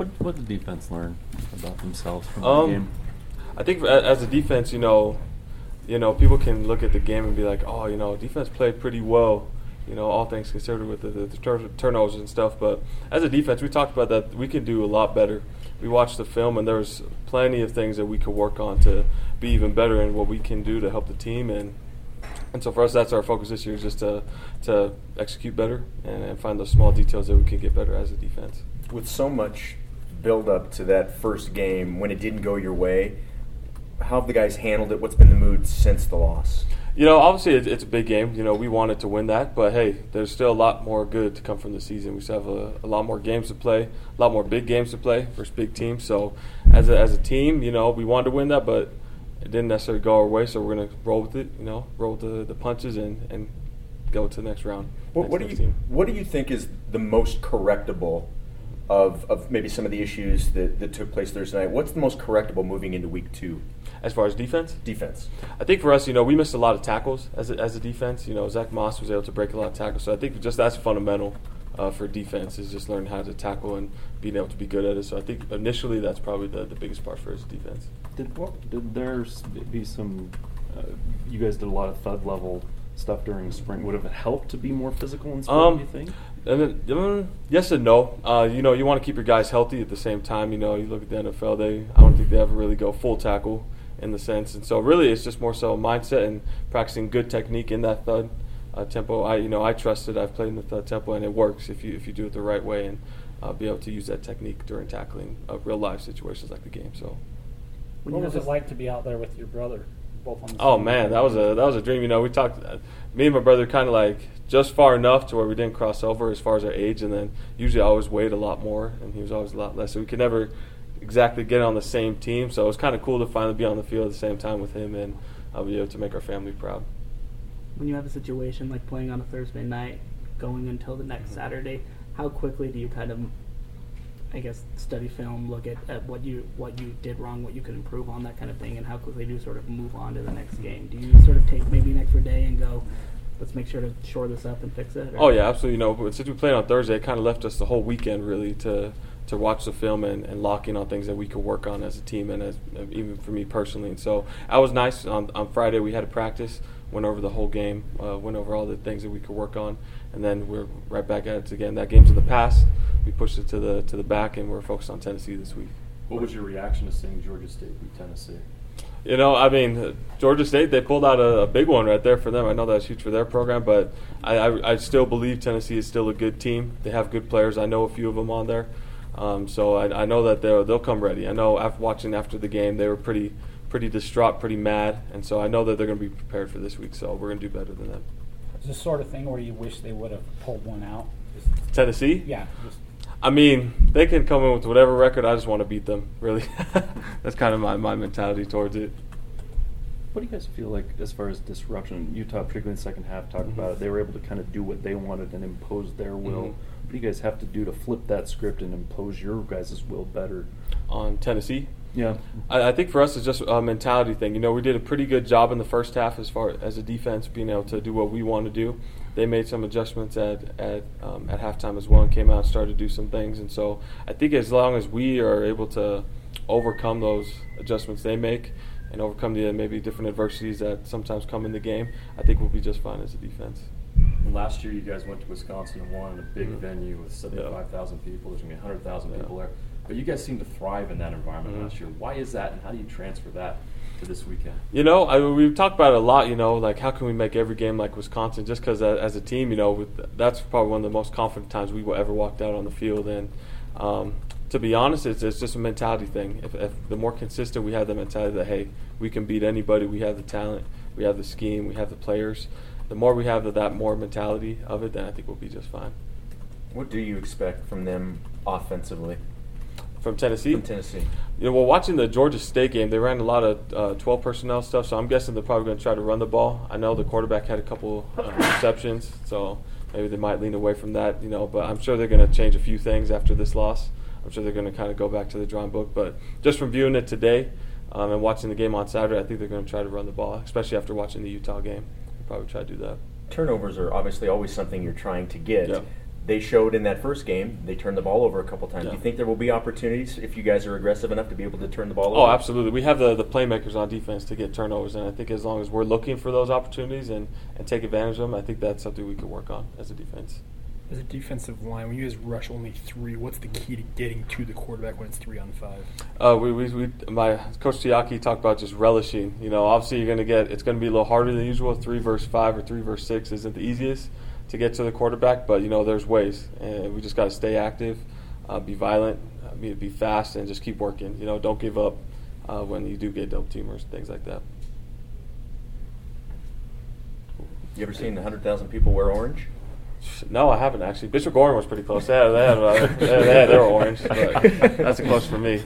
What what did the defense learn about themselves from Um, the game? I think as a defense, you know, you know, people can look at the game and be like, oh, you know, defense played pretty well. You know, all things considered with the, the, the tur- turnovers and stuff. But as a defense, we talked about that we can do a lot better. We watched the film, and there's plenty of things that we could work on to be even better in what we can do to help the team. And and so for us, that's our focus this year is just to to execute better and, and find those small details that we can get better as a defense. With so much build up to that first game, when it didn't go your way, how have the guys handled it? What's been the mood since the loss? You know, obviously it's, it's a big game. You know, we wanted to win that, but hey, there's still a lot more good to come from the season. We still have a, a lot more games to play, a lot more big games to play versus big teams. So, as a, as a team, you know, we wanted to win that, but it didn't necessarily go our way. So we're gonna roll with it. You know, roll with the, the punches and, and go to the next round. What, next, what do you team. What do you think is the most correctable of, of maybe some of the issues that, that took place Thursday night? What's the most correctable moving into week two? As far as defense, Defense. I think for us, you know, we missed a lot of tackles as a, as a defense. You know, Zach Moss was able to break a lot of tackles, so I think just that's fundamental uh, for defense is just learning how to tackle and being able to be good at it. So I think initially that's probably the, the biggest part for us defense. Did did there be some? Uh, you guys did a lot of thud level stuff during spring. Would have it helped to be more physical in spring? Um, do you think? And then, um, yes and no. Uh, you know, you want to keep your guys healthy at the same time. You know, you look at the NFL; they I don't think they ever really go full tackle in the sense. And so, really, it's just more so mindset and practicing good technique in that thud uh, tempo. I, you know, I trust it. I've played in the thud tempo, and it works if you if you do it the right way and uh, be able to use that technique during tackling uh, real life situations like the game. So. What was it like to be out there with your brother, both on the Oh man, that was a that was a dream. You know, we talked. Uh, me and my brother kind of like just far enough to where we didn't cross over as far as our age, and then usually I always weighed a lot more, and he was always a lot less. So we could never exactly get on the same team. So it was kind of cool to finally be on the field at the same time with him, and uh, be able to make our family proud. when you have a situation like playing on a Thursday night, going until the next Saturday, how quickly do you kind of, I guess, study film, look at, at what you what you did wrong, what you could improve on, that kind of thing, and how quickly do you sort of move on to the next game? Do you sort of take maybe an extra day and go, let's make sure to shore this up and fix it? or- Oh yeah, absolutely. You know, but since we played on Thursday, it kind of left us the whole weekend really to to watch the film and, and lock in on things that we could work on as a team and as even for me personally. And so that was nice. On on Friday we had a practice, went over the whole game, uh, went over all the things that we could work on, and then we're right back at it again. That game's in the past. We pushed it to the to the back, and we're focused on Tennessee this week. What was your reaction to seeing Georgia State beat Tennessee? You know, I mean, uh, Georgia State, they pulled out a, a big one right there for them. I know that's huge for their program, but I, I, I still believe Tennessee is still a good team. They have good players. I know a few of them on there. Um, so I, I know that they'll, they'll come ready. I know after watching after the game, they were pretty pretty distraught, pretty mad. And so I know that they're going to be prepared for this week. So we're going to do better than them. It's the sort of thing where you wish they would have pulled one out. Just, Tennessee? yeah, just I mean, they can come in with whatever record. I just want to beat them, really. that's kind of my, my mentality towards it. What do you guys feel like as far as disruption? Utah, particularly in the second half, talked Mhm. about it. They were able to kind of do what they wanted and impose their will. Mhm. What do you guys have to do to flip that script and impose your guys' will better? On Tennessee? Yeah. I, I think for us it's just a mentality thing. You know, we did a pretty good job in the first half as far as a defense, being able to do what we want to do. They made some adjustments at at um, at halftime as well, and came out and started to do some things. And so I think as long as we are able to overcome those adjustments they make and overcome the maybe different adversities that sometimes come in the game, I think we'll be just fine as a defense. Last year, you guys went to Wisconsin and won in a big Mhm. venue with 75,000 people. There's going to be 100,000 Yeah. people there. But you guys seem to thrive in that environment Mhm. last year. Why is that, and how do you transfer that to this weekend? You know, I, we've talked about it a lot. You know, like how can we make every game like Wisconsin? Just because as a team, you know, with, that's probably one of the most confident times we will ever walked out on the field. And um, to be honest, it's, it's just a mentality thing. If, if the more consistent we have the mentality that hey, we can beat anybody, we have the talent, we have the scheme, we have the players. The more we have of that more mentality of it, then I think we'll be just fine. What do you expect from them offensively? From Tennessee, From Tennessee. You know, well, watching the Georgia State game, they ran a lot of uh, 12 personnel stuff, so I'm guessing they're probably going to try to run the ball. I know the quarterback had a couple uh, receptions, so maybe they might lean away from that, you know, but I'm sure they're going to change a few things after this loss. I'm sure they're going to kind of go back to the drawing book, but just from viewing it today um, and watching the game on Saturday, I think they're going to try to run the ball, especially after watching the Utah game. They'll probably try to do that. Turnovers are obviously always something you're trying to get. Yeah. They showed in that first game they turned the ball over a couple times. Do you think there will be opportunities if you guys are aggressive enough to be able to turn the ball Oh, over? Oh, absolutely. We have the, the playmakers on defense to get turnovers, and I think as long as we're looking for those opportunities and, and take advantage of them, I think that's something we could work on as a defense. As a defensive line, when you guys rush only three, what's the key to getting to the quarterback when it's three on five? Uh, we, we, we, my coach Tuiaki talked about just relishing. You know, obviously you're going to get it's going to be a little harder than usual. Three verse five or three verse six isn't the easiest to get to the quarterback, but you know there's ways, and we just got to stay active, uh, be violent, uh, be, be fast, and just keep working. You know, don't give up uh, when you do get double teamers, things like that. You ever seen 100,000 people wear orange? No, I haven't actually. Bishop Gorman was pretty close. They had, they had, uh, they, they, had, they were orange, but that's a close for me.